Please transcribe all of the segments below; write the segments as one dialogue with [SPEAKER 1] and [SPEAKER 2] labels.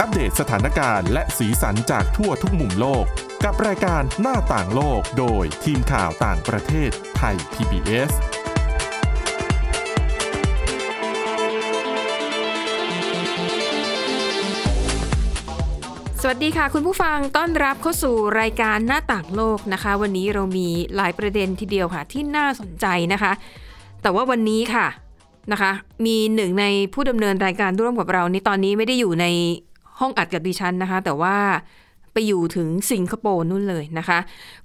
[SPEAKER 1] อัปเดตสถานการณ์และสีสันจากทั่วทุกมุมโลก กับรายการหน้าต่างโลกโดยทีมข่าวต่างประเทศไทย PBS
[SPEAKER 2] สวัสดีค่ะ คุณผู้ฟังต้อนรับเข้าสู่รายการหน้าต่างโลกนะคะ วันนี้เรามีหลายประเด็นทีเดียวค่ะ ที่น่าสนใจนะคะ แต่ว่าวันนี้ค่ะนะคะ มีหนึ่งในผู้ดำเนินรายการร่วมกับเราในตอนนี้ไม่ได้อยู่ใน ห้องอัดกับดิฉันนะคะ แต่ว่าไปอยู่ถึงสิงคโปร์นู่นเลยนะคะ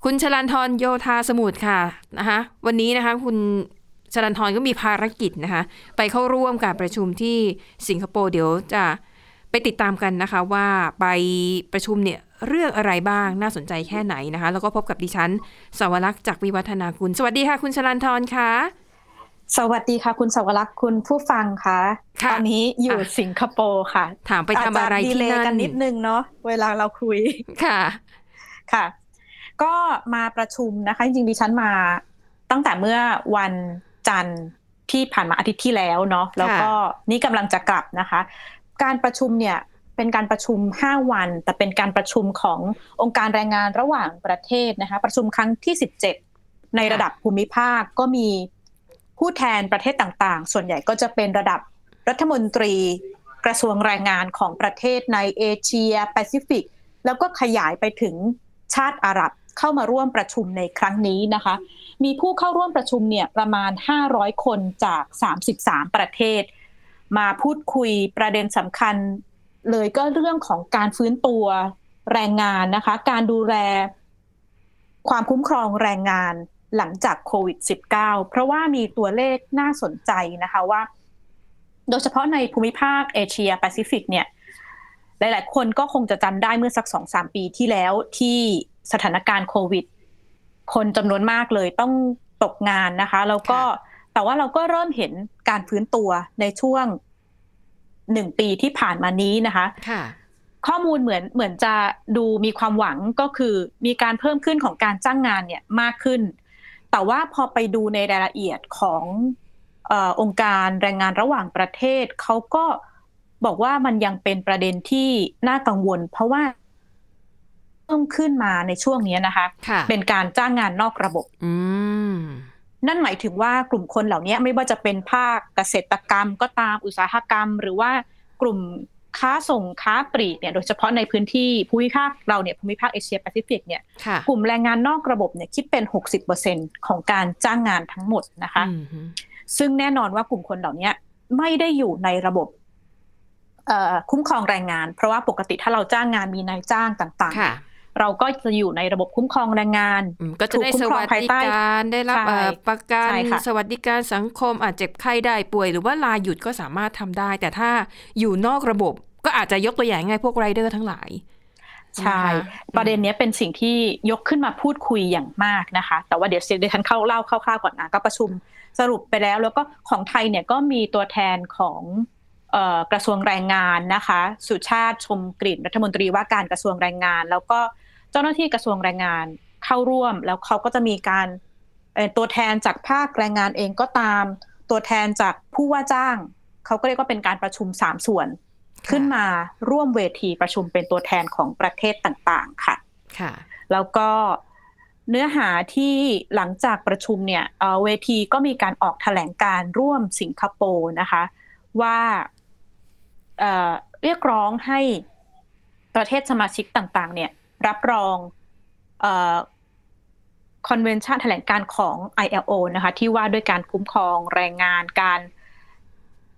[SPEAKER 2] คุณชลันทรโยธาสมุทรค่ะนะคะวันนี้นะคะคุณชลันทรก็มีภารกิจนะคะ ไปเข้าร่วมการประชุมที่สิงคโปร์เดี๋ยวจะไปติดตามกันนะคะว่าไปประชุมเนี่ยเรื่องอะไรบ้างน่าสนใจแค่ไหนนะคะ แล้วก็พบกับดิฉันสวรักษ์จากวิวัฒนาคุณ สวัสดีค่ะ คุณชลันทรค่ะ
[SPEAKER 3] สวัสดีค่ะ คุณสวรักษ์คุณผู้ฟังค่ะ
[SPEAKER 2] ค่ะ
[SPEAKER 3] ตอนนี้อยู่
[SPEAKER 2] อะ
[SPEAKER 3] สิงคโปร์ค่ะ
[SPEAKER 2] ถามไปทำอะไรา
[SPEAKER 3] จจ
[SPEAKER 2] ที่
[SPEAKER 3] ดีเลย์
[SPEAKER 2] นั่น
[SPEAKER 3] กันนิดนึงเนาะเวลาเราคุย
[SPEAKER 2] ค่ะ
[SPEAKER 3] ค่ะ ก็มาประชุมนะคะ จริงๆดิฉันมาตั้งแต่เมื่อวันจันทร์ที่ผ่านมาอาทิตย์ที่แล้วเนาะแล้วก็นี่กำลังจะกลับนะคะ การประชุมเนี่ยเป็นการประชุม 5 วัน แต่เป็นการประชุมขององค์การแรงงานระหว่างประเทศนะคะ ประชุมครั้งที่ 17 ในระดับภูมิภาคก็มี ผู้แทนประเทศต่างๆ ส่วนใหญ่ก็จะเป็นระดับรัฐมนตรีกระทรวงแรงงานของประเทศในเอเชียแปซิฟิก แล้วก็ขยายไปถึงชาติอาหรับเข้ามาร่วมประชุมในครั้งนี้นะคะ มีผู้เข้าร่วมประชุมเนี่ยประมาณ 500 คนจาก 33 ประเทศ มาพูดคุยประเด็นสำคัญ เลยก็เรื่องของการฟื้นตัวแรงงานนะคะ การดูแลความคุ้มครองแรงงาน หลังจากโควิด -19 เพราะว่ามีตัวเลขน่าสนใจนะคะว่า โดยเฉพาะในภูมิภาคเอเชียแปซิฟิกเนี่ย หลาย ๆ คนก็คงจะจำได้เมื่อสักสองสามปีที่แล้วที่สถานการณ์โควิด คนจำนวนมากเลยต้องตกงานนะคะ แล้วก็แต่ว่าเราก็เริ่มเห็นการฟื้นตัวในช่วงหนึ่งปีที่ผ่านมานี้นะคะ
[SPEAKER 2] ค่ะ
[SPEAKER 3] ข้อมูลเหมือนเหมือนจะดูมีความหวังก็คือมีการเพิ่มขึ้นของการจ้างงานเนี่ยมากขึ้น แต่ว่าพอไปดูในรายละเอียดของเออองค์การแรงงานระหว่างประเทศเขาก็บอกว่ามันยังเป็นประเด็นที่น่ากังวล เพราะว่าเพิ่มขึ้นมาในช่วงนี้นะคะ
[SPEAKER 2] ค่ะ
[SPEAKER 3] เป็นการจ้างงานนอกระบบ
[SPEAKER 2] อืม
[SPEAKER 3] นั่นหมายถึงว่ากลุ่มคนเหล่านี้ไม่ว่าจะเป็นภาคเกษตรกรรมก็ตามอุตสาหกรรม หรือว่ากลุ่ม ค้าส่งค้าปลีกเนี่ยโดยเฉพาะในพื้นที่ภูมิภาคเราเนี่ยภูมิภาคเอเชียแปซิฟิกเนี่ย
[SPEAKER 2] ค่ะ
[SPEAKER 3] กลุ่มแรงงานนอกระบบเนี่ยคิดเป็น 60%ของการจ้างงานทั้งหมดนะคะ
[SPEAKER 2] อืมฮึ
[SPEAKER 3] ซึ่งแน่นอนว่ากลุ่มคนเหล่านี้ไม่ได้อยู่ในระบบเอ่อคุ้มครองแรงงาน เพราะว่าปกติถ้าเราจ้างงานมีนายจ้างต่าง
[SPEAKER 2] ค่ะ
[SPEAKER 3] ๆ เราก็จะอยู่ในระบบคุ้มครองแรงงาน
[SPEAKER 2] อืมก็จะได้
[SPEAKER 3] ถูกคุ้
[SPEAKER 2] ส
[SPEAKER 3] มครอ
[SPEAKER 2] วั
[SPEAKER 3] ง
[SPEAKER 2] ส
[SPEAKER 3] ภาย
[SPEAKER 2] ดิ
[SPEAKER 3] ใต้
[SPEAKER 2] การได้รับ
[SPEAKER 3] ใช่
[SPEAKER 2] เอ่อประกัน
[SPEAKER 3] ใช่ค่ะ
[SPEAKER 2] สวัสดิการสังคมอาจเจ็บไข้ได้ป่วย หรือว่าลาหยุดก็สามารถทำได้ แต่ถ้าอยู่นอกระบบก็อาจจะยกตัวอย่างง่ายพวกไรเดอร์ทั้งหลาย
[SPEAKER 3] ใช่
[SPEAKER 2] นะคะ
[SPEAKER 3] ประเด็นเนี้ยเป็นสิ่งที่ยกขึ้นมาพูดคุยอย่างมากนะคะ แต่ว่าเดี๋ยวเดี๋ยวฉันเข้าเล่าคร่าวๆก่อนนะก็ประชุมสรุปไปแล้ว แล้วก็ของไทยเนี่ยก็มีตัวแทนของเอ่อกระทรวงแรงงานนะคะ สุชาติชมกลิ่นรัฐมนตรีว่าการกระทรวงแรงงาน แล้วก็ เจ้าหน้าที่กระทรวงแรงงานเข้าร่วมแล้วเขาก็จะมีการเอ่อตัวแทนจากภาคแรงงานเองก็ตาม ตัวแทนจากผู้ว่าจ้าง เขาก็เรียกว่าเป็นการประชุมสามส่วน
[SPEAKER 2] ค่ะ
[SPEAKER 3] ขึ้นมาร่วมเวทีประชุมเป็นตัวแทนของประเทศต่างๆ ค่ะ
[SPEAKER 2] ค่ะ
[SPEAKER 3] แล้วก็เนื้อหาที่หลังจากประชุมเนี่ยเอ่อเวทีก็มีการออกแถลงการร่วมสิงคโปร์นะคะ ว่าเอ่อเรียกร้องให้ประเทศสมาชิกต่าง ๆ เนี่ย รับรองคอนเวนชันแถลงการของ ILO นะคะที่ว่าด้วยการคุ้มครองแรงงานการ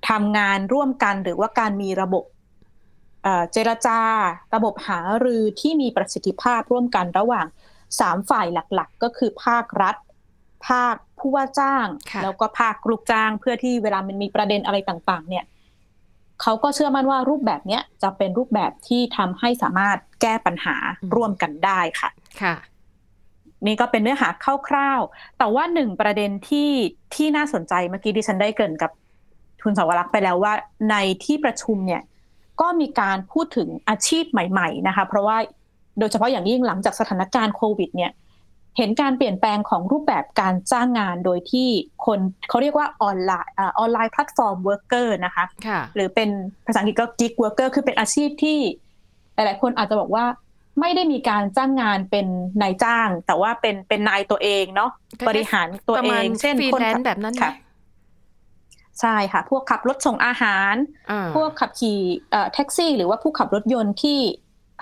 [SPEAKER 3] ทำงานร่วมกันหรือว่าการมีระบบเอ่อเจรจา ระบบหารือที่มีประสิทธิภาพร่วมกันระหว่างสามฝ่ายหลักๆ ก็คือภาครัฐ ภาคผู้ว่าจ้าง
[SPEAKER 2] ค่ะ
[SPEAKER 3] แล้วก็ภาคลูกจ้างเพื่อที่เวลามันมีประเด็นอะไรต่าง ๆ เนี่ยเขาก็เชื่อมั่นว่ารูปแบบเนี้ยจะเป็นรูปแบบที่ทำให้สามารถ แก้ปัญหาร่วมกันได้ค่ะ
[SPEAKER 2] ค่ะ
[SPEAKER 3] นี่ก็เป็นเนื้อหาคร่าวๆ แต่ว่าหนึ่งประเด็นที่ที่น่าสนใจเมื่อกี้ดิฉันได้เกริ่นกับทุนสาวรักษ์ไปแล้วว่า ในที่ประชุมเนี่ยก็มีการพูดถึงอาชีพใหม่ ๆ นะคะ เพราะว่าโดยเฉพาะอย่างยิ่งหลังจากสถานการณ์โควิด เนี่ยเห็นการเปลี่ยนแปลงของรูปแบบการจ้างงานโดยที่คนเขาเรียกว่า online online platform worker นะคะ
[SPEAKER 2] ค่ะ
[SPEAKER 3] หรือเป็นภาษาอังกฤษก็ gig worker คือเป็นอาชีพที่ หลาย ๆ คนอาจจะบอกว่าไม่ได้มีการจ้างงานเป็นนายจ้าง แต่ว่าเป็นเป็นนายตัวเองเนาะ
[SPEAKER 2] คล้ายๆ
[SPEAKER 3] บริหารตัว
[SPEAKER 2] ประ
[SPEAKER 3] เอ
[SPEAKER 2] มาณ
[SPEAKER 3] งเช่น
[SPEAKER 2] ฟรี
[SPEAKER 3] คน
[SPEAKER 2] แลน
[SPEAKER 3] ขั
[SPEAKER 2] ซ์แบบนั้นไหม
[SPEAKER 3] ค่ะใช่ค่ะ พวกขับรถส่งอาหาร
[SPEAKER 2] อ่า
[SPEAKER 3] พวกขับขี่เอ่อแท็กซี่ หรือว่าผู้ขับรถยนต์ที่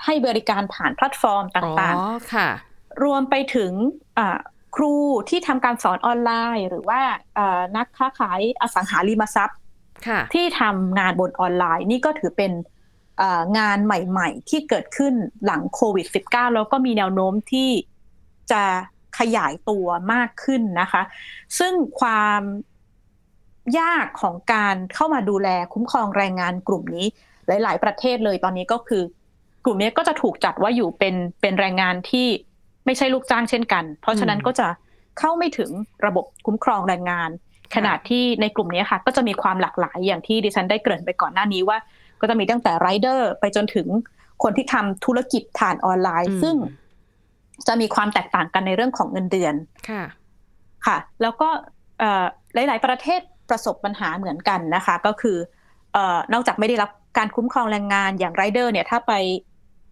[SPEAKER 3] ให้บริการผ่านแพลตฟอร์มต่าง
[SPEAKER 2] อ๋อค่ะ
[SPEAKER 3] ๆรวมไปถึงอ่าครูที่ทำการสอนออนไลน์ หรือว่าอ่านักค้าขายอสังหาริมทรัพย์
[SPEAKER 2] ค่ะ
[SPEAKER 3] ที่ทำงานบนออนไลน์ นี่ก็ถือเป็นเอ่อ งานใหม่ ๆ ที่เกิดขึ้นหลังโควิด -19 แล้วก็มีแนวโน้มที่จะขยายตัวมากขึ้นนะคะ ซึ่งความยากของการเข้ามาดูแลคุ้มครองแรงงานกลุ่มนี้ หลาย ๆ ประเทศเลยตอนนี้ก็คือกลุ่มนี้ก็จะถูกจัดว่าอยู่เป็นเป็นแรงงานที่ไม่ใช่ลูกจ้างเช่นกัน เพราะฉะนั้นก็จะเข้าไม่ถึงระบบคุ้มครองแรงงานขนาดที่ในกลุ่มนี้ค่ะ ก็จะมีความหลากหลายอย่างที่ดิฉันได้เกริ่นไปก่อนหน้านี้ว่า ก็จะมีตั้งแต่ไรเดอร์ไปจนถึงคนที่ทำธุรกิจผ่านออนไลน์
[SPEAKER 2] อืม
[SPEAKER 3] ซึ่งจะมีความแตกต่างกันในเรื่องของเงินเดือน
[SPEAKER 2] ค่ะ
[SPEAKER 3] ค่ะ แล้วก็เอ่อหลาย ๆ ประเทศประสบปัญหาเหมือนกันนะคะ ก็คือเอ่อนอกจากไม่ได้รับการคุ้มครองแรงงานอย่างไรเดอร์เนี่ย ถ้าไป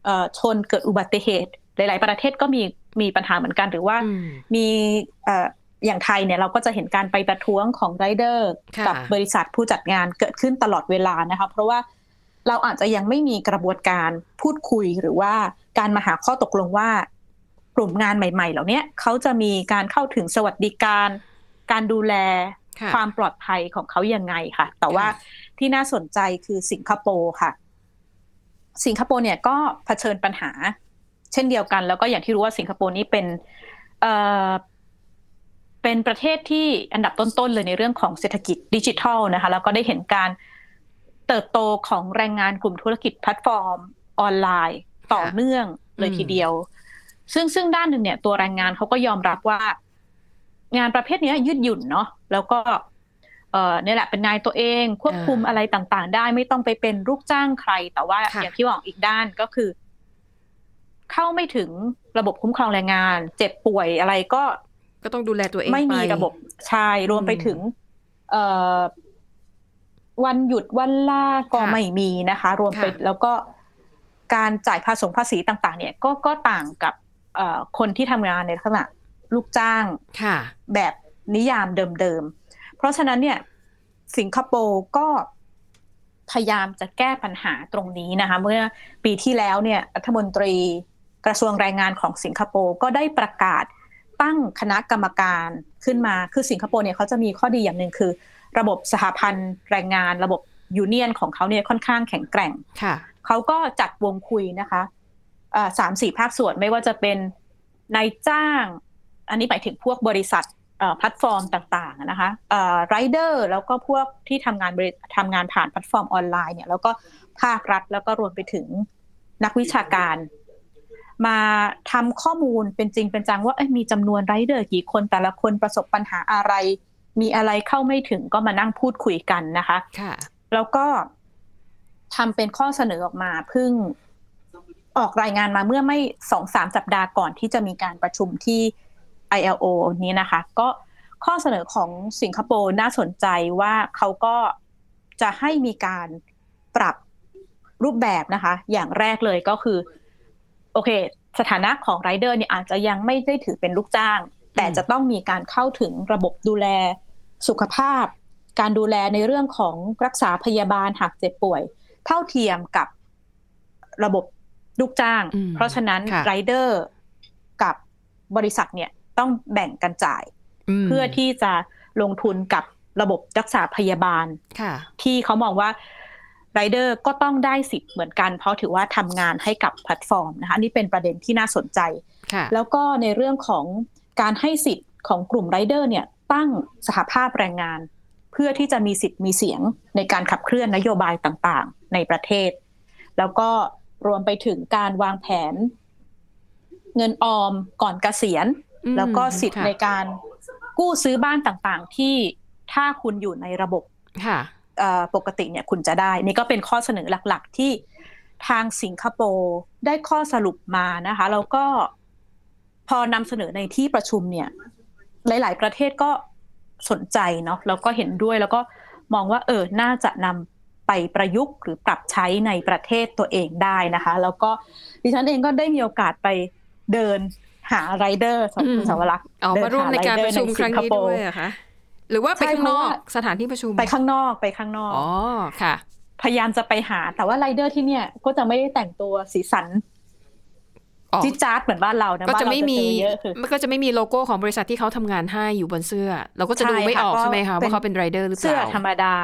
[SPEAKER 3] เอ่อชนเกิดอุบัติเหตุ หลาย ๆ ประเทศก็มีมีปัญหาเหมือนกัน หรือว่า
[SPEAKER 2] อืม
[SPEAKER 3] มีเอ่ออย่างไทยเนี่ยเราก็จะเห็นการไปประท้วงของไรเดอร์
[SPEAKER 2] ค่ะ
[SPEAKER 3] กับบริษัทผู้จัดงานเกิดขึ้นตลอดเวลานะคะ เพราะว่า เราอาจจะยังไม่มีกระบวนการพูดคุยหรือว่าการมาหาข้อตกลงว่า กลุ่มงานใหม่ ๆ เหล่านี้เขาจะมีการเข้าถึงสวัสดิการ การดูแล
[SPEAKER 2] ค่ะ
[SPEAKER 3] ความปลอดภัยของเขายังไงค่ะ แต่ว่า
[SPEAKER 2] ค่ะ
[SPEAKER 3] ที่น่าสนใจคือสิงคโปร์ค่ะ สิงคโปร์เนี่ยก็เผชิญปัญหา เช่นเดียวกัน แล้วก็อย่างที่รู้ว่าสิงคโปร์นี้เป็นเอ่อเป็นประเทศที่อันดับต้นๆเลยในเรื่องของเศรษฐกิจดิจิทัลนะคะ แล้วก็ได้เห็นการเติบโตของแรงงานกลุ่มธุรกิจแพลตฟอร์มออนไลน์ ต่อเนื่องเลยทีเดียว ซึ่งซึ่งด้านหนึ่งเนี่ย ตัวแรงงานเขาก็ยอมรับว่า งานประเภทเนี้ยยืดหยุ่นเนาะแล้วก็เอ่อเนี่ยแหละเป็นนายตัวเองควบคุม
[SPEAKER 2] อ่า
[SPEAKER 3] อะไรต่างๆ ได้ไม่ต้องไปเป็นลูกจ้างใคร แต่ว่า
[SPEAKER 2] ค่ะ
[SPEAKER 3] อย่างที่บอกอีกด้านก็คือ เข้าไม่ถึงระบบคุ้มครองแรงงาน เจ็บป่วยอะไรก็
[SPEAKER 2] ก็ต้องดูแลตัวเอง
[SPEAKER 3] ไม่มี
[SPEAKER 2] ป
[SPEAKER 3] ระบบใช่รวมไป
[SPEAKER 2] อืม
[SPEAKER 3] ถึงเอ่อ วันหยุดวันลาก็
[SPEAKER 2] ค่ะ
[SPEAKER 3] ไม่มีนะคะ รวมไป
[SPEAKER 2] ค่ะ
[SPEAKER 3] แล้วก็การจ่ายภาษีภาษีต่าง ๆ เนี่ยก็ก็ต่างกับเอ่อคนที่ทำงานในลักษณะลูกจ้าง
[SPEAKER 2] ค่ะ
[SPEAKER 3] แบบนิยามเดิมๆ เพราะฉะนั้นเนี่ยสิงคโปร์ก็พยายามจะแก้ปัญหาตรงนี้นะคะ เมื่อปีที่แล้วเนี่ยรัฐมนตรีกระทรวงแรงงานของสิงคโปร์ก็ได้ประกาศตั้งคณะกรรมการขึ้นมา คือสิงคโปร์เนี่ยเขาจะมีข้อดีอย่างหนึ่งคือ ระบบสหพันธ์แรงงาน ระบบunion ของเขาเนี่ยค่อนข้างแข็งแกร่ง
[SPEAKER 2] ค่ะ
[SPEAKER 3] เขาก็จัดวงคุยนะคะอ่าสามสี่ภาคส่วนไม่ว่าจะเป็นนายจ้าง อันนี้หมายถึงพวกบริษัทเอ่อแพลตฟอร์มต่างๆนะคะไรเดอร์แล้วก็พวกที่ทำงานบริทำงานผ่านแพลตฟอร์มออนไลน์เนี่ยแล้วก็ภาครัฐแล้วก็รวมไปถึงนักวิชาการ มาทำข้อมูลเป็นจริงเป็นจังว่าเอ้ยมีจำนวนไรเดอร์กี่คนแต่ละคนประสบปัญหาอะไร มีอะไรเข้าไม่ถึงก็มานั่งพูดคุยกันนะคะ
[SPEAKER 2] ค่ะ
[SPEAKER 3] แล้วก็ทำเป็นข้อเสนอออกมาเพิ่งออกรายงานมาเมื่อไม่สองสามสัปดาห์ก่อนที่จะมีการประชุมที่ ILO นี้นะคะ ก็ข้อเสนอของสิงคโปร์น่าสนใจว่าเขาก็จะให้มีการปรับรูปแบบนะคะ อย่างแรกเลยก็คือ โอเค สถานะของไรเดอร์เนี่ยอาจจะยังไม่ได้ถือเป็นลูกจ้าง แต่จะต้องมีการเข้าถึงระบบดูแล สุขภาพ การดูแลในเรื่องของรักษาพยาบาลหากเจ็บป่วย เท่าเทียมกับระบบลูกจ้าง
[SPEAKER 2] อืม
[SPEAKER 3] เพราะฉะนั้น
[SPEAKER 2] ค่ะ
[SPEAKER 3] ไรเดอร์กับบริษัทเนี่ยต้องแบ่งกันจ่ายอื
[SPEAKER 2] ม
[SPEAKER 3] เพื่อที่จะลงทุนกับระบบรักษาพยาบาล
[SPEAKER 2] ค่ะ
[SPEAKER 3] ที่เขามองว่าไรเดอร์ก็ต้องได้สิทธิ์เหมือนกัน เพราะถือว่าทำงานให้กับแพลตฟอร์มนะคะอันนี่เป็นประเด็นที่น่าสนใจ
[SPEAKER 2] ค่ะ
[SPEAKER 3] แล้วก็ในเรื่องของการให้สิทธิ์ของกลุ่มไรเดอร์เนี่ย ตั้งสหภาพแรงงาน เพื่อที่จะมีสิทธิ์มีเสียงในการขับเคลื่อนนโยบายต่างๆ ในประเทศ แล้วก็รวมไปถึงการวางแผน เงินออมก่อนเกษียณ
[SPEAKER 2] อืม
[SPEAKER 3] แล้วก็สิทธิ์
[SPEAKER 2] ค่ะ
[SPEAKER 3] ในการกู้ซื้อบ้านต่างๆ ที่ถ้าคุณอยู่ในระบบ
[SPEAKER 2] ค่ะ
[SPEAKER 3] เอ่อปกติเนี่ยคุณจะได้ นี่ก็เป็นข้อเสนอหลักๆที่ทางสิงคโปร์ได้ข้อสรุปมานะคะ แล้วก็พอนำเสนอในที่ประชุมเนี่ย หลาย ๆ ประเทศก็สนใจเนาะแล้วก็เห็นด้วยแล้วก็มองว่าเออน่าจะนำไปประยุกต์หรือปรับใช้ในประเทศตัวเองได้นะคะ แล้วก็ดิฉันเองก็ได้มีโอกาสไปเดินหาไรเดอร์สองคุณสาวรักษ์
[SPEAKER 2] เอา
[SPEAKER 3] เดิ
[SPEAKER 2] มาร่วม
[SPEAKER 3] ห
[SPEAKER 2] ในการประชุมครั้งนี้
[SPEAKER 3] สิงคโป
[SPEAKER 2] ด้วยเหรอะคะหรือว่าไป
[SPEAKER 3] ใช่
[SPEAKER 2] ข้างนอก
[SPEAKER 3] เพราะว่า
[SPEAKER 2] สถานที่ประชุม
[SPEAKER 3] ไปข้างนอกไปข้างนอก
[SPEAKER 2] อ๋อค่ะ
[SPEAKER 3] พยายามจะไปหาแต่ว่าไรเดอร์ที่เนี่ยก็จะไม่ได้แต่งตัวสีสัน
[SPEAKER 2] อ๋อ
[SPEAKER 3] จิ๊ดจ๊าดเหมือนบ้านเรานะ
[SPEAKER 2] ก็
[SPEAKER 3] บ้าน
[SPEAKER 2] จะ
[SPEAKER 3] เรา
[SPEAKER 2] ไม่
[SPEAKER 3] จะ
[SPEAKER 2] มี
[SPEAKER 3] เจอเยอะคือ
[SPEAKER 2] มันก็จะไม่มีโลโก้ของบริษัทที่เขาทำงานให้อยู่บนเสื้อ เราก็จะดู
[SPEAKER 3] ใช่
[SPEAKER 2] ไม่ออก
[SPEAKER 3] ค่ะ
[SPEAKER 2] ใช่ไหมคะ
[SPEAKER 3] ก็เป็น
[SPEAKER 2] ว่าเขาเป็นไรเดอร์หรือเป
[SPEAKER 3] เสื้อ
[SPEAKER 2] ล่า
[SPEAKER 3] ธรรมดา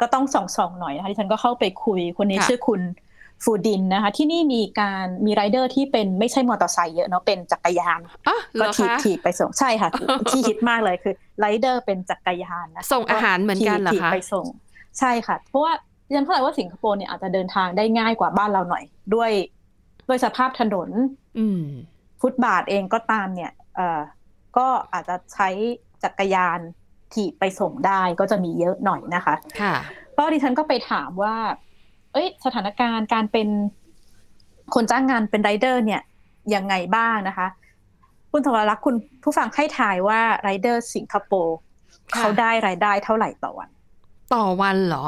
[SPEAKER 3] ก็ต้องส่องส่องๆหน่อยนะคะที่ฉันก็เข้าไปคุยคนนี้
[SPEAKER 2] ค่ะ
[SPEAKER 3] ชื่อคุณฟูดินนะคะ ที่นี่มีการมีไรเดอร์ที่เป็นไม่ใช่มอเตอร์ไซค์เยอะเนาะเป็นจักรยาน
[SPEAKER 2] อ๋อเหร
[SPEAKER 3] ก็
[SPEAKER 2] อ
[SPEAKER 3] ถีบ
[SPEAKER 2] คะ
[SPEAKER 3] ถีบไปส่งใช่ค่ะที่ฮิตมากเลยคือไรเดอร์เป็นจักรยานนะคะ
[SPEAKER 2] ส่งอาหารเหมือนกันเหรอ
[SPEAKER 3] ถีบ
[SPEAKER 2] คะ
[SPEAKER 3] ไปส่ง ใช่ค่ะ เพราะว่าดิฉันเข้าใจว่าสิงคโปร์เนี่ยอาจจะเดินทางได้ง่ายกว่าบ้านเราหน่อย ด้วย ด้วยสภาพถนน
[SPEAKER 2] อืม
[SPEAKER 3] ฟุตบาทเองก็ตามเนี่ยเอ่อก็อาจจะใช้จักรยานถีบไปส่งได้ก็จะมีเยอะหน่อยนะคะ
[SPEAKER 2] ค่ะ
[SPEAKER 3] ก็ดิฉันก็ไปถามว่า เอ้ย สถานการณ์การเป็นคนจ้างงานเป็นไรเดอร์ เนี่ยยังไงบ้างนะคะ คุณธวรักษ์คุณผู้ฟังให้ทายว่าไรเดอร์สิงคโปร์
[SPEAKER 2] ค่ะ
[SPEAKER 3] เขาได้รายได้เท่าไหร่ต่อวัน
[SPEAKER 2] ต่อวันเหรอ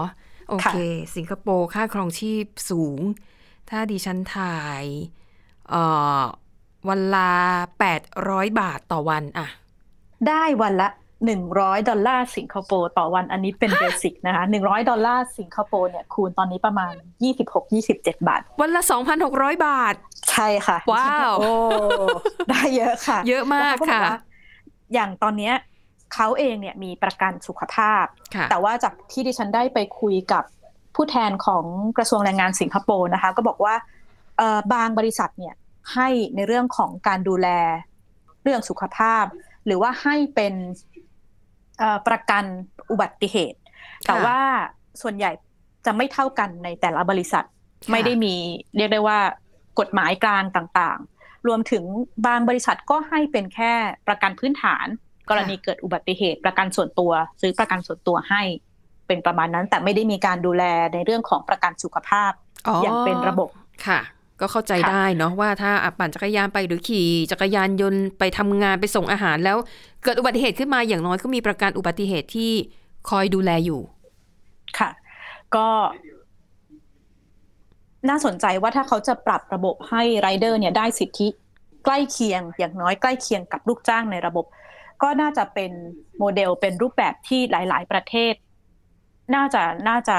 [SPEAKER 2] โอเคค่ะ สิงคโปร์ค่าครองชีพสูง ถ้าดิฉันทายเอ่อวันละแปดร้อยบาทต่อวันอะ
[SPEAKER 3] ได้วันละหนึ่งร้อยดอลลาร์สิงคโปร์ต่อวันอันนี้เป็น basic นะคะหนึ่งร้อยดอลลาร์สิงคโปร์เนี่ยคูณตอนนี้ประมาณยี่สิบหกยี่สิบเจ็ดบาท
[SPEAKER 2] วันละสองพันหกร้อยบาท
[SPEAKER 3] ใช่ค่ะ
[SPEAKER 2] ว้าว
[SPEAKER 3] โอ้ได้เยอะค่ะ
[SPEAKER 2] เยอะมาก
[SPEAKER 3] แล้วเขบอ
[SPEAKER 2] ค่ะ
[SPEAKER 3] ว่าอย่างตอนเนี้ยเขาเองเนี่ยมีประกันสุขภาพ
[SPEAKER 2] ค่ะ
[SPEAKER 3] แต่ว่าจากที่ดิฉันได้ไปคุยกับ ผู้แทนของกระทรวงแรงงานสิงคโปร์นะคะก็บอกว่าเอ่อบางบริษัทเนี่ยให้ในเรื่องของการดูแลเรื่องสุขภาพ หรือว่าให้เป็นเอ่อประกันอุบัติเหตุ แต่ว่าส่วนใหญ่จะไม่เท่ากันในแต่ละบริษัท
[SPEAKER 2] ค่ะ
[SPEAKER 3] ไม่ได้มีเรียกได้ว่ากฎหมายกลางต่างๆ รวมถึงบางบริษัทก็ให้เป็นแค่ประกันพื้นฐาน กรณีเกิดอุบัติเหตุ ประกันส่วนตัว ซื้อประกันส่วนตัวให้ เป็นประมาณนั้น แต่ไม่ได้มีการดูแลในเรื่องของประกันสุขภาพอย่างเป็นระบบ
[SPEAKER 2] ค่ะ ก็เข้าใจ
[SPEAKER 3] ค่ะ
[SPEAKER 2] ได้เนาะว่าถ้าอะปั่นจักรยานไปหรือขี่จักรยานยนต์ไปทำงานไปส่งอาหารแล้ว เกิดอุบัติเหตุขึ้นมาอย่างน้อยก็มีประกันอุบัติเหตุที่คอยดูแลอยู่
[SPEAKER 3] ค่ะ ก็น่าสนใจว่าถ้าเขาจะปรับระบบให้ไรเดอร์เนี่ยได้สิทธิใกล้เคียง อย่างน้อยใกล้เคียงกับลูกจ้างในระบบ ก็น่าจะเป็นโมเดลเป็นรูปแบบที่หลาย ๆ ประเทศ น่าจะน่าจะ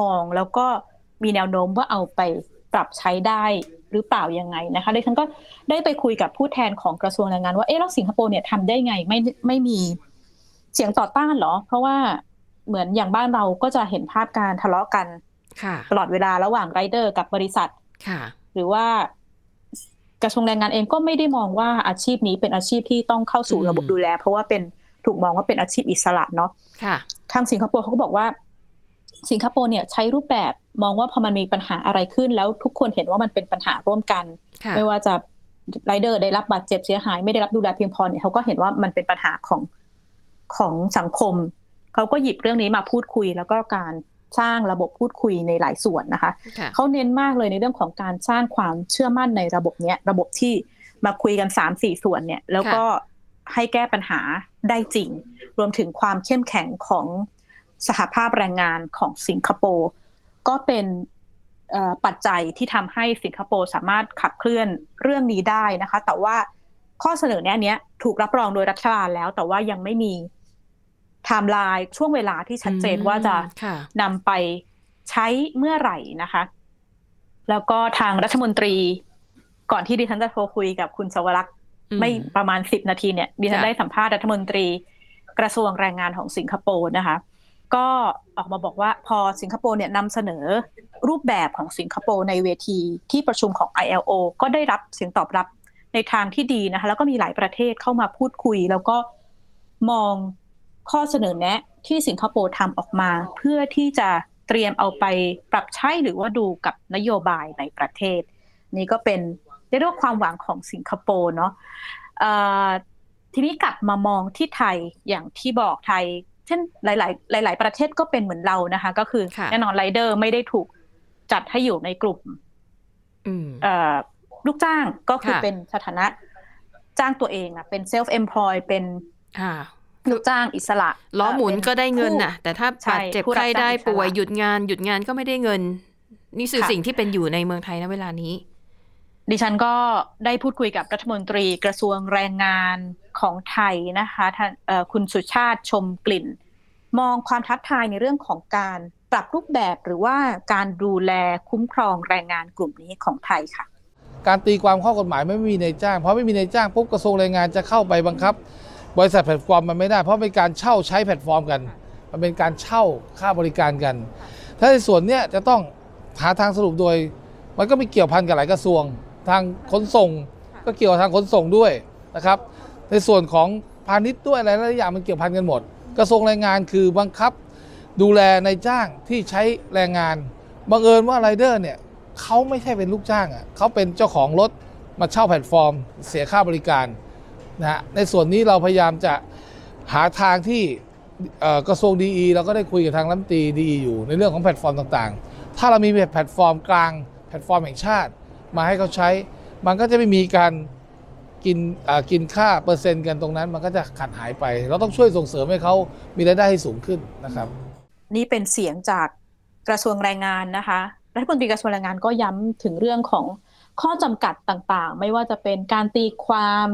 [SPEAKER 3] มองแล้วก็มีแนวโน้มว่าเอาไปปรับใช้ได้หรือเปล่ายังไงนะคะดิฉันก็ได้ไปคุยกับผู้แทนของกระทรวงแรงงานว่าเอ๊ะแล้วสิงคโปร์เนี่ยทำได้ไงไม่ไม่มีเสียงต่อต้านเหรอ เพราะว่าเหมือนอย่างบ้านเราก็จะเห็นภาพการทะเลาะกัน
[SPEAKER 2] ค่ะ
[SPEAKER 3] ตลอดเวลาระหว่างไรเดอร์กับบริษัท
[SPEAKER 2] ค่ะ
[SPEAKER 3] หรือว่ากระทรวงแรงงานเองก็ไม่ได้มองว่าอาชีพนี้เป็นอาชีพที่ต้องเข้าสู่
[SPEAKER 2] อืม
[SPEAKER 3] ระบบดูแล เพราะว่าเป็น ถูกมองว่าเป็นอาชีพอิสระเนาะ
[SPEAKER 2] ค่ะ
[SPEAKER 3] ทางสิงคโปร์เขาก็บอกว่า สิงคโปร์เนี่ยใช้รูปแบบมองว่าพอมันมีปัญหาอะไรขึ้น แล้วทุกคนเห็นว่ามันเป็นปัญหาร่วมกัน
[SPEAKER 2] ค่ะ
[SPEAKER 3] ไม่ว่าจะไรเดอร์ได้รับบาดเจ็บเสียหาย ไม่ได้รับดูแลเพียงพอเนี่ยเขาก็เห็นว่ามันเป็นปัญหาของของสังคมเขาก็หยิบเรื่องนี้มาพูดคุย แล้วก็การสร้างระบบพูดคุยในหลายส่วนนะคะ
[SPEAKER 2] ค่ะ
[SPEAKER 3] เขาเน้นมากเลยในเรื่องของการสร้างความเชื่อมั่นในระบบเนี้ยระบบที่มาคุยกันสามสี่ส่วนเนี่ย แล้วก็ ให้แก้ปัญหาได้จริง รวมถึงความเข้มแข็งของสหภาพแรงงานของสิงคโปร์ก็เป็นเอ่อปัจจัยที่ทำให้สิงคโปร์สามารถขับเคลื่อนเรื่องนี้ได้นะคะ แต่ว่าข้อเสนอเนี้ยเนี้ยถูกรับรองโดยรัฐบาลแล้ว แต่ว่ายังไม่มีไทม์ไลน์ช่วงเวลาที่ชัดเจนว่าจะ
[SPEAKER 2] ค่ะ
[SPEAKER 3] นำไปใช้เมื่อไหร่นะคะ แล้วก็ทางรัฐมนตรี ก่อนที่ดิฉันจะโทรคุยกับคุณสวรักษ์
[SPEAKER 2] อืม
[SPEAKER 3] ไม่ประมาณสิบนาทีเนี่ยดิฉัน
[SPEAKER 2] ค่ะ
[SPEAKER 3] ได้สัมภาษณ์รัฐมนตรีกระทรวงแรงงานของสิงคโปร์นะคะ ก็ออกมาบอกว่าพอสิงคโปร์เนี่ยนำเสนอรูปแบบของสิงคโปร์ในเวทีที่ประชุมของ ILO ก็ได้รับเสียงตอบรับในทางที่ดีนะคะ แล้วก็มีหลายประเทศเข้ามาพูดคุย แล้วก็มองข้อเสนอแนะที่สิงคโปร์ทำออกมา เพื่อที่จะเตรียมเอาไปปรับใช้หรือว่าดูกับนโยบายในประเทศ นี่ก็เป็น เรียกว่าความหวังของสิงคโปร์เนาะเอ่อทีนี้กลับมามองที่ไทยอย่างที่บอกไทย เช่นหลาย ๆ หลาย ๆ ประเทศก็เป็นเหมือนเรานะคะ ก็คือ
[SPEAKER 2] ค่ะ
[SPEAKER 3] แน่นอนไรเดอร์ไม่ได้ถูกจัดให้อยู่ในกลุ่ม
[SPEAKER 2] อืม
[SPEAKER 3] เอ่อลูกจ้างก็คือ
[SPEAKER 2] ค่ะ
[SPEAKER 3] เป็นสถานะจ้างตัวเองอะเป็นเซลฟ์เอมพลอยเป็น
[SPEAKER 2] ค่ะ
[SPEAKER 3] ลูกจ้างอิสระ
[SPEAKER 2] ล้อหมุน
[SPEAKER 3] เป็น
[SPEAKER 2] ก็ได้เงิน
[SPEAKER 3] ผู้
[SPEAKER 2] น่ะแต่ถ้า
[SPEAKER 3] ใช่
[SPEAKER 2] บาดเจ็บ
[SPEAKER 3] ผู้รับ
[SPEAKER 2] ไข้ได้
[SPEAKER 3] จ้างอิสระ
[SPEAKER 2] ป่วยหยุดงาน หยุดงานก็ไม่ได้เงิน นี่คือ
[SPEAKER 3] ค่ะ
[SPEAKER 2] สิ่งที่เป็นอยู่ในเมืองไทยณเวลานี้
[SPEAKER 3] ดิฉันก็ได้พูดคุยกับรัฐมนตรีกระทรวงแรงงานของไทยนะคะท่านคุณสุชาติชมกลิ่น มองความท้าทายในเรื่องของการปรับรูปแบบหรือว่าการดูแลคุ้มครองแรงงานกลุ่มนี้ของไทยค่ะ
[SPEAKER 4] การตีความข้อกฎหมายไม่มีนายจ้าง เพราะไม่มีนายจ้างปุ๊บกระทรวงแรงงานจะเข้าไปบังคับ บริษัทแพลตฟอร์มมันไม่ได้ เพราะเป็นการเช่าใช้แพลตฟอร์มกัน มันเป็นการเช่าค่าบริการกัน ถ้าในส่วนเนี้ยจะต้องหาทางสรุปโดย มันก็มีเกี่ยวพันกับหลายกระทรวง ทางขนส่ง ก็เกี่ยวกับทางขนส่งด้วยนะครับ ในส่วนของพาณิชย์ด้วยอะไรหลายอย่างมันเกี่ยวพันกันหมด กระทรวงแรงงานคือบังคับ ดูแลในายจ้างที่ใช้แรงงานบังเอิญว่าไรเดอร์เนี่ยเขาไม่ใช่เป็นลูกจ้างอะเขาเป็นเจ้าของรถมาเช่าแพลตฟอร์ม เสียค่าบริการนะฮะในส่วนนี้เราพยายามจะหาทางที่เอ่อกระทรวง DE เราก็ได้คุยกับทางรัฐมนตรี DE อยู่ในเรื่องของแพลตฟอร์มต่างๆ ถ้าเรามีแพลตฟอร์มกลางแพลตฟอร์มแห่งชาติ มาให้เขาใช้ มันก็จะไม่มีการกินอ่อกินค่าเปอร์เซ็นต์กันตรงนั้น มันก็จะขาดหายไป เราต้องช่วยส่งเสริมให้เขามีรายได้ให้สูงขึ้นนะครับ
[SPEAKER 3] นี่เป็นเสียงจากกระทรวงแรงงานนะคะรัฐมนตรีกระทรวงแรงงานก็ย้ำถึงเรื่องของข้อจำกัดต่างๆ ไม่ว่าจะเป็นการตีความ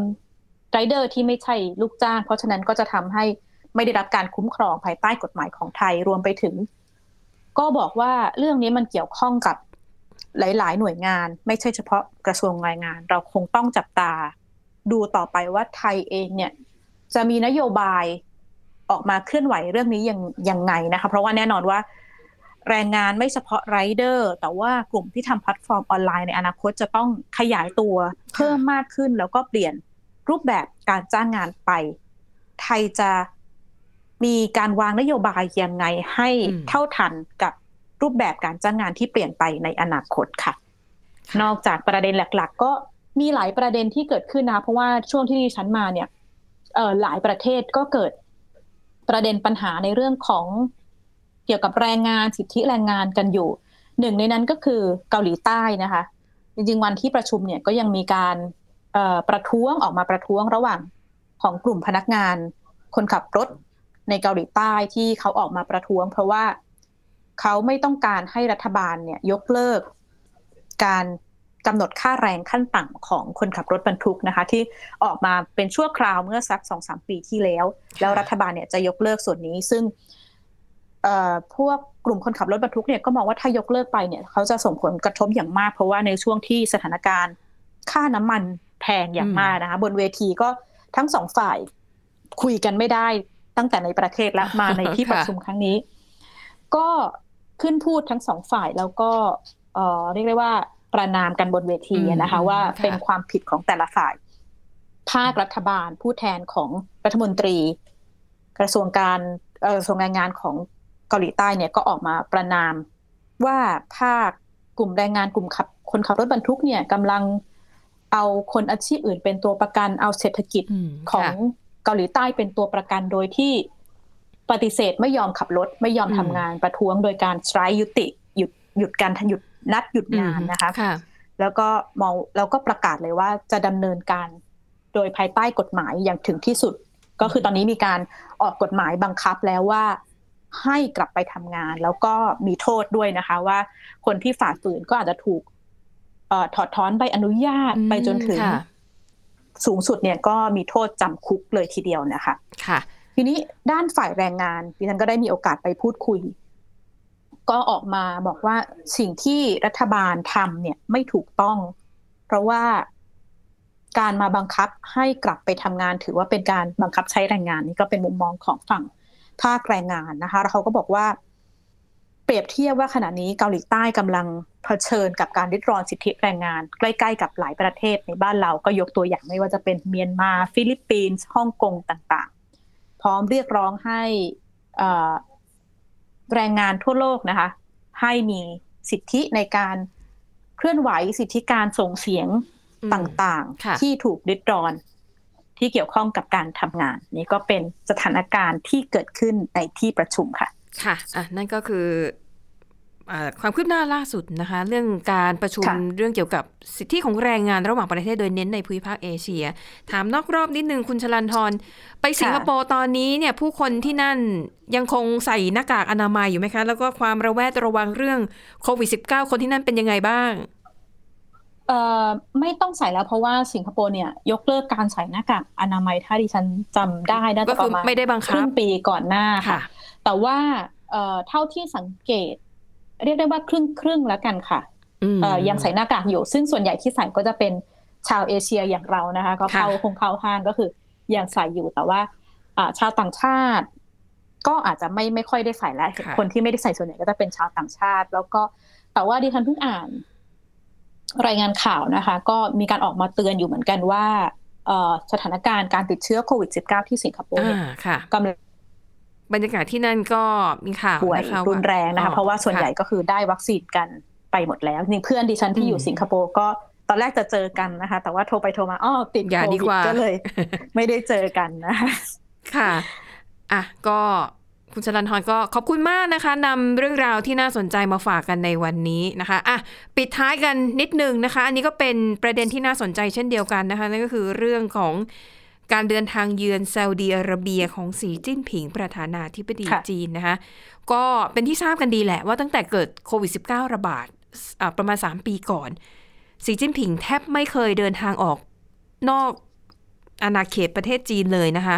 [SPEAKER 3] ไรเดอร์ที่ไม่ใช่ลูกจ้าง เพราะฉะนั้นก็จะทำให้ไม่ได้รับการคุ้มครองภายใต้กฎหมายของไทยรวมไปถึง ก็บอกว่าเรื่องนี้มันเกี่ยวข้องกับ หลาย ๆ หน่วยงาน ไม่ใช่เฉพาะกระทรวงแรงงาน เราคงต้องจับตา ดูต่อไปว่าไทยเองเนี่ย จะมีนโยบายออกมาเคลื่อนไหวเรื่องนี้ยังยังไงนะคะ เพราะว่าแน่นอนว่า แรงงานไม่เฉพาะไรเดอร์ แต่ว่ากลุ่มที่ทำแพลตฟอร์มออนไลน์ในอนาคตจะต้องขยายตัวเพิ่มมากขึ้น แล้วก็เปลี่ยนรูปแบบการจ้างงานไป ไทยจะมีการวางนโยบายยังไงให้
[SPEAKER 2] อืม
[SPEAKER 3] เท่าทันกับ รูปแบบการจ้างงานที่เปลี่ยนไปในอนาคตค่ะ นอกจากประเด็นหลัก ๆ ก็มีหลายประเด็นที่เกิดขึ้นนะคะเพราะว่าช่วงที่ดิฉันมาเนี่ยเอ่อหลายประเทศก็เกิดประเด็นปัญหาในเรื่องของเกี่ยวกับแรงงานสิทธิแรงงานกันอยู่ หนึ่งในนั้นก็คือเกาหลีใต้นะคะ จริงๆวันที่ประชุมเนี่ยก็ยังมีการเอ่อประท้วงออกมาประท้วงระหว่างของกลุ่มพนักงาน คนขับรถในเกาหลีใต้ที่เขาออกมาประท้วง เพราะว่า เขาไม่ต้องการให้รัฐบาลเนี่ยยกเลิก การกำหนดค่าแรงขั้นต่ำของคนขับรถบรรทุกนะคะ ที่ออกมาเป็นชั่วคราวเมื่อสักสองสามปีที่แล้ว แล้วรัฐบาลเนี่ยจะยกเลิกส่วนนี้ซึ่งเอ่อพวกกลุ่มคนขับรถบรรทุกเนี่ยก็มองว่าถ้ายกเลิกไปเนี่ยเขาจะส่งผลกระทบอย่างมาก เพราะว่าในช่วงที่สถานการณ์ค่าน้ำมันแพงอย่างมากนะคะบนเวทีก็ทั้งสองฝ่ายคุยกันไม่ได้ตั้งแต่ในประเทศและมาในที่
[SPEAKER 2] ค่ะ
[SPEAKER 3] ประชุมครั้งนี้ ก็ ขึ้นพูดทั้งสองฝ่ายแล้วก็เอ่อเรียกได้ว่าประนามกันบนเวทีอะนะคะ
[SPEAKER 2] อืม
[SPEAKER 3] ว่า
[SPEAKER 2] ค่ะ
[SPEAKER 3] เป็นความผิดของแต่ละฝ่าย ภาครัฐบาลผู้แทนของรัฐมนตรี กระทรวงการเอ่อกระทรวงแรงงานของเกาหลีใต้เนี่ยก็ออกมาประนามว่าภาคกลุ่มแรงงานกลุ่มขับคนขับรถบรรทุกเนี่ยกำลังเอาคนอาชีพอื่นเป็นตัวประกันเอาเศรษฐกิจ
[SPEAKER 2] อืม
[SPEAKER 3] ของ
[SPEAKER 2] ค่ะ
[SPEAKER 3] เกาหลีใต้เป็นตัวประกันโดยที่ ปฏิเสธไม่ยอมขับรถไม่ยอม
[SPEAKER 2] อืม
[SPEAKER 3] ทำงานประท้วงโดยการสไตรยุติหยุดหยุดการหยุดนัดหยุดงานนะคะ
[SPEAKER 2] ค่ะ
[SPEAKER 3] แล้วก็มองแล้วก็ประกาศเลยว่าจะดำเนินการโดยภายใต้กฎหมายอย่างถึงที่สุด ก็คือตอนนี้มีการออกกฎหมายบังคับแล้วว่าให้กลับไปทำงาน แล้วก็มีโทษด้วยนะคะ ว่าคนที่ฝ่าฝืนก็อาจจะถูกเอ่อถอดถอนใบอนุญาต
[SPEAKER 2] อืม
[SPEAKER 3] ไปจนถึง
[SPEAKER 2] ค่ะ
[SPEAKER 3] สูงสุดเนี่ยก็มีโทษจำคุกเลยทีเดียวนะคะ
[SPEAKER 2] ค่ะ
[SPEAKER 3] ทีนี้ด้านฝ่ายแรงงานดิฉันก็ได้มีโอกาสไปพูดคุย ก็ออกมาบอกว่าสิ่งที่รัฐบาลทำเนี่ยไม่ถูกต้อง เพราะว่าการมาบังคับให้กลับไปทำงานถือว่าเป็นการบังคับใช้แรงงานนี่ก็เป็นมุมมองของฝั่งภาคแรงงานนะคะแล้วเขาก็บอกว่าเปรียบเทียบว่าขณะนี้เกาหลีใต้กำลังเผชิญกับการริดรอนสิทธิแรงงาน ใกล้ๆกับหลายประเทศในบ้านเราก็ยกตัวอย่างไม่ว่าจะเป็นเมียนมา ฟิลิปปินส์ฮ่องกงต่างๆ พร้อมเรียกร้องให้เอ่อแรงงานทั่วโลกนะคะ ให้มีสิทธิในการเคลื่อนไหวสิทธิการส่งเสียง
[SPEAKER 2] อืม
[SPEAKER 3] ต่าง
[SPEAKER 2] ค่ะ
[SPEAKER 3] ๆที่ถูกริดรอน ที่เกี่ยวข้องกับการทำงาน นี่ก็เป็นสถานการณ์ที่เกิดขึ้นในที่ประชุมค่ะ
[SPEAKER 2] ค่ะอะนั่นก็คืออ่า ความคืบหน้าล่าสุดนะคะ เรื่องการประชุม
[SPEAKER 3] ค่ะ
[SPEAKER 2] เรื่องเกี่ยวกับสิทธิของแรงงานระหว่างประเทศโดยเน้นในภูมิภาคเอเชีย ถามนอกรอบนิดนึงคุณชลันทรไปสิงคโปร์ตอนนี้เนี่ยผู้คนที่นั่นยังคงใส่หน้ากากอนามัยอยู่ไหมคะ แล้วก็ความระแวดระวังเรื่องโควิด -19 คนที่นั่นเป็นยังไงบ้าง
[SPEAKER 3] เอ่อไม่ต้องใส่แล้วเพราะว่าสิงคโปร์เนี่ยยกเลิกการใส่หน้ากากอนามัยถ้าดิฉันจำได้น่า
[SPEAKER 2] ก็
[SPEAKER 3] จะป
[SPEAKER 2] คือ
[SPEAKER 3] ระมาณ
[SPEAKER 2] ไม่ได้บัง
[SPEAKER 3] ค
[SPEAKER 2] คั
[SPEAKER 3] รึ่
[SPEAKER 2] บ
[SPEAKER 3] งปีก่อนหน้าค่ะ
[SPEAKER 2] ค่ะ
[SPEAKER 3] แต่ว่าเอ่อเท่าที่สังเกต เรียกได้ว่าครึ่งครึ่งๆแล้วกันค่ะ
[SPEAKER 2] ม
[SPEAKER 3] เอ่อยังใส่หน้ากากอยู่ ซึ่งส่วนใหญ่ที่ใส่ก็จะเป็นชาวเอเชียอย่างเรานะคะ ก็เข้า
[SPEAKER 2] ค่ะ
[SPEAKER 3] คงเข้าห้างก็คือยังใส่อยู่แต่ว่าอ่าชาวต่างชาติ ก็อาจจะไม่ไม่ค่อยได้ใส่แล้ว
[SPEAKER 2] ค่ะ
[SPEAKER 3] คนที่ไม่ได้ใส่ส่วนใหญ่ก็จะเป็นชาวต่างชาติ แล้วก็แต่ว่าดิฉันเพิ่งอ่าน รายงานข่าวนะคะ ก็มีการออกมาเตือนอยู่เหมือนกันว่าเอ่อสถานการณ์การติดเชื้อโควิด -19 ที่สิงคโปร์
[SPEAKER 2] อ่า
[SPEAKER 3] เนี่ย
[SPEAKER 2] ค่ะ
[SPEAKER 3] กำลัง
[SPEAKER 2] บรรยากาศที่นั่นก็มีข่าว
[SPEAKER 3] ป่วย
[SPEAKER 2] นะคะ
[SPEAKER 3] รุนแรงนะคะ
[SPEAKER 2] อ๋อ
[SPEAKER 3] เพราะว่าส่วนใหญ่ก็คือได้วัคซีนกันไปหมดแล้วนี่เพื่อนดิฉันที่อยู่
[SPEAKER 2] อืม
[SPEAKER 3] สิงคโปร์ก็ตอนแรกจะเจอกันนะคะ แต่ว่าโทรไปโทรมาอ้อติด
[SPEAKER 2] อย่า
[SPEAKER 3] โค
[SPEAKER 2] ดี
[SPEAKER 3] วิ
[SPEAKER 2] ก
[SPEAKER 3] ด
[SPEAKER 2] ว่า
[SPEAKER 3] ก็เลย ไม่ได้เจอกันนะคะ
[SPEAKER 2] ค่ะอะก็คุณชลันทรก็ขอบคุณมากนะคะนำเรื่องราวที่น่าสนใจมาฝากกันในวันนี้นะคะอะปิดท้ายกันนิดนึงนะคะ อันนี้ก็เป็นประเด็นที่น่าสนใจเช่นเดียวกันนะคะนั่นก็คือเรื่องของ การเดินทางเยือนซาอุดีอาระเบียของสีจิ้นผิงประธานาธิบดี
[SPEAKER 3] ค่ะ
[SPEAKER 2] จีนนะคะก็เป็นที่ทราบกันดีแหละว่าตั้งแต่เกิดโควิด -19 ระบาดอะประมาณ 3 ปีก่อน สีจิ้นผิงแทบไม่เคยเดินทางออกนอกอาณาเขตประเทศจีนเลยนะคะ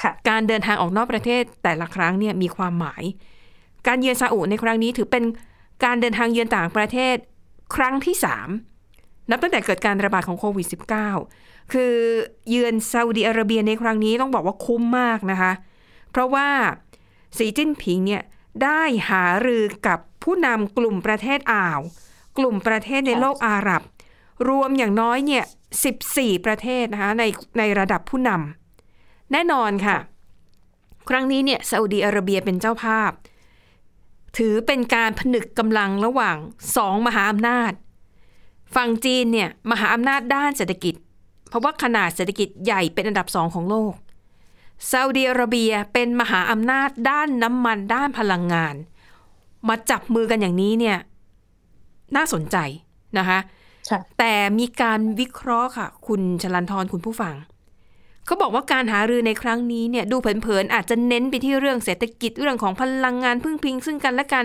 [SPEAKER 3] ค่ะ
[SPEAKER 2] การเดินทางออกนอกประเทศแต่ละครั้งเนี่ยมีความหมาย การเยือนซาอุในครั้งนี้ถือเป็นการเดินทางเยือนต่างประเทศครั้งที่3นับตั้งแต่เกิดการระบาดของโควิด -19 คือเยือนซาอุดิอาระเบียในครั้งนี้ต้องบอกว่าคุ้มมากนะคะ เพราะว่าสีจิ้นผิงเนี่ยได้หารือกับผู้นำกลุ่มประเทศอ่าว กลุ่มประเทศในโลกอาหรับ รวมอย่างน้อยเนี่ย 14 ประเทศนะคะในในระดับผู้นำแน่นอนค่ะ ครั้งนี้เนี่ยซาอุดีอาระเบียเป็นเจ้าภาพ ถือเป็นการผนึกกำลังระหว่างสองมหาอำนาจ ฝั่งจีนเนี่ยมหาอำนาจด้านเศรษฐกิจ เพราะว่าขนาดเศรษฐกิจใหญ่เป็นอันดับสองของโลกซาอุดีอาระเบียเป็นมหาอำนาจด้านน้ำมันด้านพลังงาน มาจับมือกันอย่างนี้เนี่ย น่าสนใจนะคะ
[SPEAKER 3] ค่ะ
[SPEAKER 2] แต่มีการวิเคราะห์ค่ะ คุณชลันทรคุณผู้ฟังเขาบอกว่าการหารือในครั้งนี้เนี่ย ดูเผินๆอาจจะเน้นไปที่เรื่องเศรษฐกิจเรื่องของพลังงานพึ่งพิง ซึ่งกันและกัน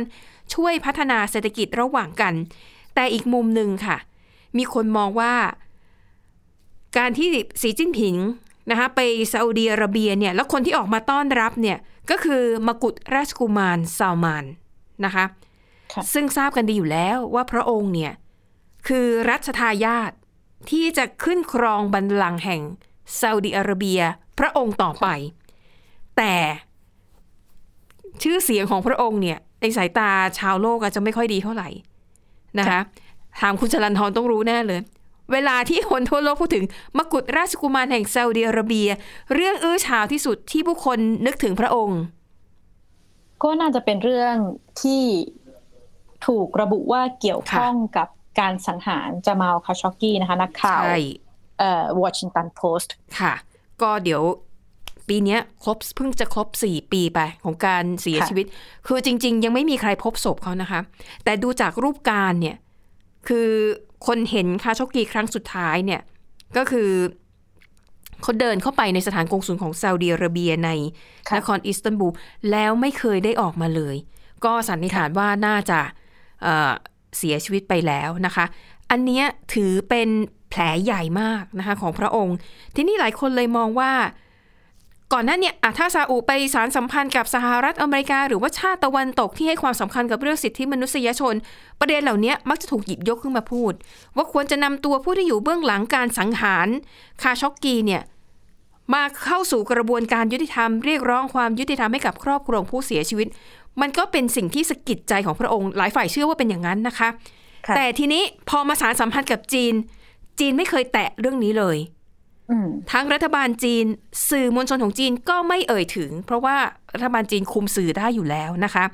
[SPEAKER 2] ช่วยพัฒนาเศรษฐกิจระหว่างกัน แต่อีกมุมหนึ่งค่ะ มีคนมองว่า การที่สีจิ้นผิงนะคะไปซาอุดีอาระเบียเนี่ยแล้วคนที่ออกมาต้อนรับเนี่ยก็คือมกุฎราชกุมารซาวมานนะคะ
[SPEAKER 3] ค่ะ
[SPEAKER 2] ซึ่งทราบกันดีอยู่แล้วว่าพระองค์เนี่ยคือรัชทายาทที่จะขึ้นครองบัลลังก์แห่งซาอุดิอาระเบียพระองค์ต่อไป แต่ชื่อเสียงของพระองค์เนี่ยในสายตาชาวโลกอาจจะไม่ค่อยดีเท่าไหร่นะคะถามคุณจรันทรต้องรู้แน่เลย เวลาที่คนทั่วโลกพูดถึงมกุฎราชกุมารแห่งซาอุดิอาระเบีย เรื่องอื้อฉาวที่สุดที่ผู้คนนึกถึงพระองค์
[SPEAKER 3] ก็น่าจะเป็นเรื่องที่ถูกระบุว่าเกี่ยวข้องกับการสังหารจามาลคาชอกกี้นะคะ นักข่าว
[SPEAKER 2] ใช่
[SPEAKER 3] เอ่อ Washington Post
[SPEAKER 2] ค่ะ ก็เดี๋ยวปีเนี้ยครบเพิ่งจะครบ 4 ปีไปของการเสีย
[SPEAKER 3] ค่ะ
[SPEAKER 2] ชีวิต คือจริง ๆ ยังไม่มีใครพบศพเขานะคะ แต่ดูจากรูปการเนี่ย คือ คนเห็นคาโชกกีครั้งสุดท้ายเนี่ยก็คือเขาเดินเข้าไปในสถานกงสุลของซาอุดิอาระเบียใน
[SPEAKER 3] ค่ะ
[SPEAKER 2] นครอิสตันบูลแล้วไม่เคยได้ออกมาเลย ก็สันนิษฐานว่าน่าจะเอ่อเสียชีวิตไปแล้วนะคะ อันเนี้ยถือเป็นแผลใหญ่มากนะคะของพระองค์ ทีนี้หลายคนเลยมองว่า ก่อนหน้าเนี่ยถ้าซาอุไปสารสัมพันธ์กับสหรัฐอเมริกา หรือว่าชาติตะวันตกที่ให้ความสำคัญกับเรื่องสิทธิมนุษยชน ประเด็นเหล่านี้มักจะถูกหยิบยกขึ้นมาพูด ว่าควรจะนำตัวผู้ที่อยู่เบื้องหลังการสังหาร คาช็อกกีเนี่ยมาเข้าสู่กระบวนการยุติธรรมเรียกร้องความยุติธรรมให้กับครอบครัวผู้เสียชีวิต มันก็เป็นสิ่งที่สะกิดใจของพระองค์ หลายฝ่ายเชื่อว่าเป็นอย่างนั้นนะคะ
[SPEAKER 3] คะ
[SPEAKER 2] แต่ทีนี้พอมาสารสัมพันธ์กับจีน จีนไม่เคยแตะเรื่องนี้เลย ทั้งรัฐบาลจีน สื่อมวลชนของจีนก็ไม่เอ่ยถึง เพราะว่ารัฐบาลจีนคุมสื่อได้อยู่แล้วนะคะ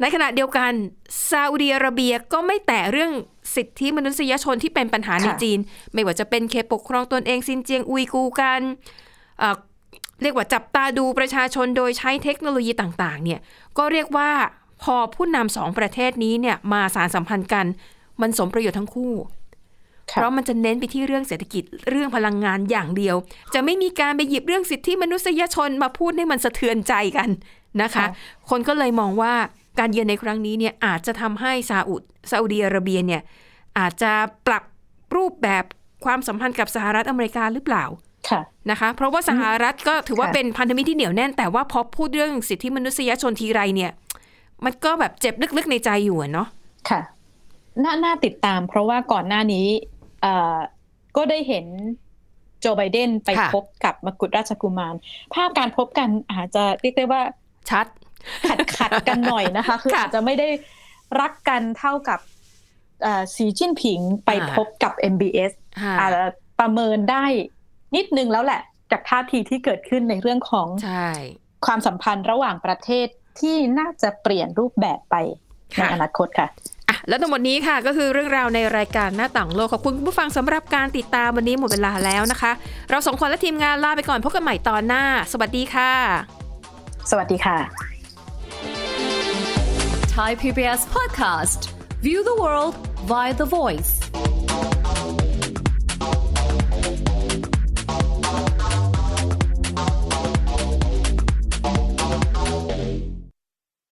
[SPEAKER 2] ในขณะเดียวกันซาอุดีอาระเบียก็ไม่แตะเรื่องสิทธิมนุษยชนที่เป็นปัญหาใน
[SPEAKER 3] ค่ะ
[SPEAKER 2] จีน ไม่ว่าจะเป็นเขตปกครองตนเองซินเจียงอุยกูร์กันเอ่อเรียกว่าจับตาดูประชาชนโดยใช้เทคโนโลยีต่างๆ เนี่ยก็เรียกว่าพอผู้นำสองประเทศนี้เนี่ยมาสารสัมพันธ์กัน มันสมประโยชน์ทั้งคู่
[SPEAKER 3] ค่ะ
[SPEAKER 2] เพราะมันจะเน้นไปที่เรื่องเศรษฐกิจเรื่องพลังงานอย่างเดียว จะไม่มีการไปหยิบเรื่องสิทธิมนุษยชนมาพูดให้มันสะเทือนใจกันนะคะ
[SPEAKER 3] ค่ะ
[SPEAKER 2] คนก็เลยมองว่าการเยือนในครั้งนี้เนี่ยอาจจะทำให้ซาอุดซาอุดีอาระเบียเนี่ยอาจจะปรับรูปแบบความสัมพันธ์กับสหรัฐอเมริกาหรือเปล่า
[SPEAKER 3] ค่ะ
[SPEAKER 2] นะคะ เพราะว่าสหรัฐก็ถือว่า
[SPEAKER 3] ค่ะ
[SPEAKER 2] เป็นพันธมิตรที่เหนียวแน่น แต่ว่าพอพูดเรื่องสิทธิมนุษยชนทีไรเนี่ย มันก็แบบเจ็บลึกๆในใจอยู่อะเนาะ
[SPEAKER 3] ค่ะน่าน่าติดตามเพราะว่าก่อนหน้านี้เอ่อ ก็ได้เห็นโจไบเดนไป
[SPEAKER 2] ค่ะ
[SPEAKER 3] พบกับมกุฎราชกุมาร ภาพการพบกันอาจจะเรียกได้ว่า
[SPEAKER 2] ชัด
[SPEAKER 3] ขัดขัดกันหน่อยนะคะ คือ
[SPEAKER 2] ค่ะ
[SPEAKER 3] อาจจะไม่ได้รักกันเท่ากับเอ่อสีจิ้นผิงไป
[SPEAKER 2] อ่า
[SPEAKER 3] พบกับ MBS
[SPEAKER 2] ค่ะ
[SPEAKER 3] อาจจะประเมินได้นิดนึงแล้วแหละ จากท่าทีที่เกิดขึ้นในเรื่องของ
[SPEAKER 2] ใช่
[SPEAKER 3] ความสัมพันธ์ระหว่างประเทศที่น่าจะเปลี่ยนรูปแบบไปใน
[SPEAKER 2] ค่ะ
[SPEAKER 3] อนาคตค่ะ
[SPEAKER 2] อะ แล้วทั้งหมดนี้ค่ะก็คือเรื่องราวในรายการหน้าต่างโลกขอบคุณคุณผู้ฟังสำหรับการติดตามวันนี้หมดเวลาแล้วนะคะ เราสองคนและทีมงานลาไปก่อนพบกันใหม่ตอนหน้า สวัสดีค่ะ
[SPEAKER 3] สวัสดีค่ะ
[SPEAKER 5] Thai PBS podcast. View the world via the voice.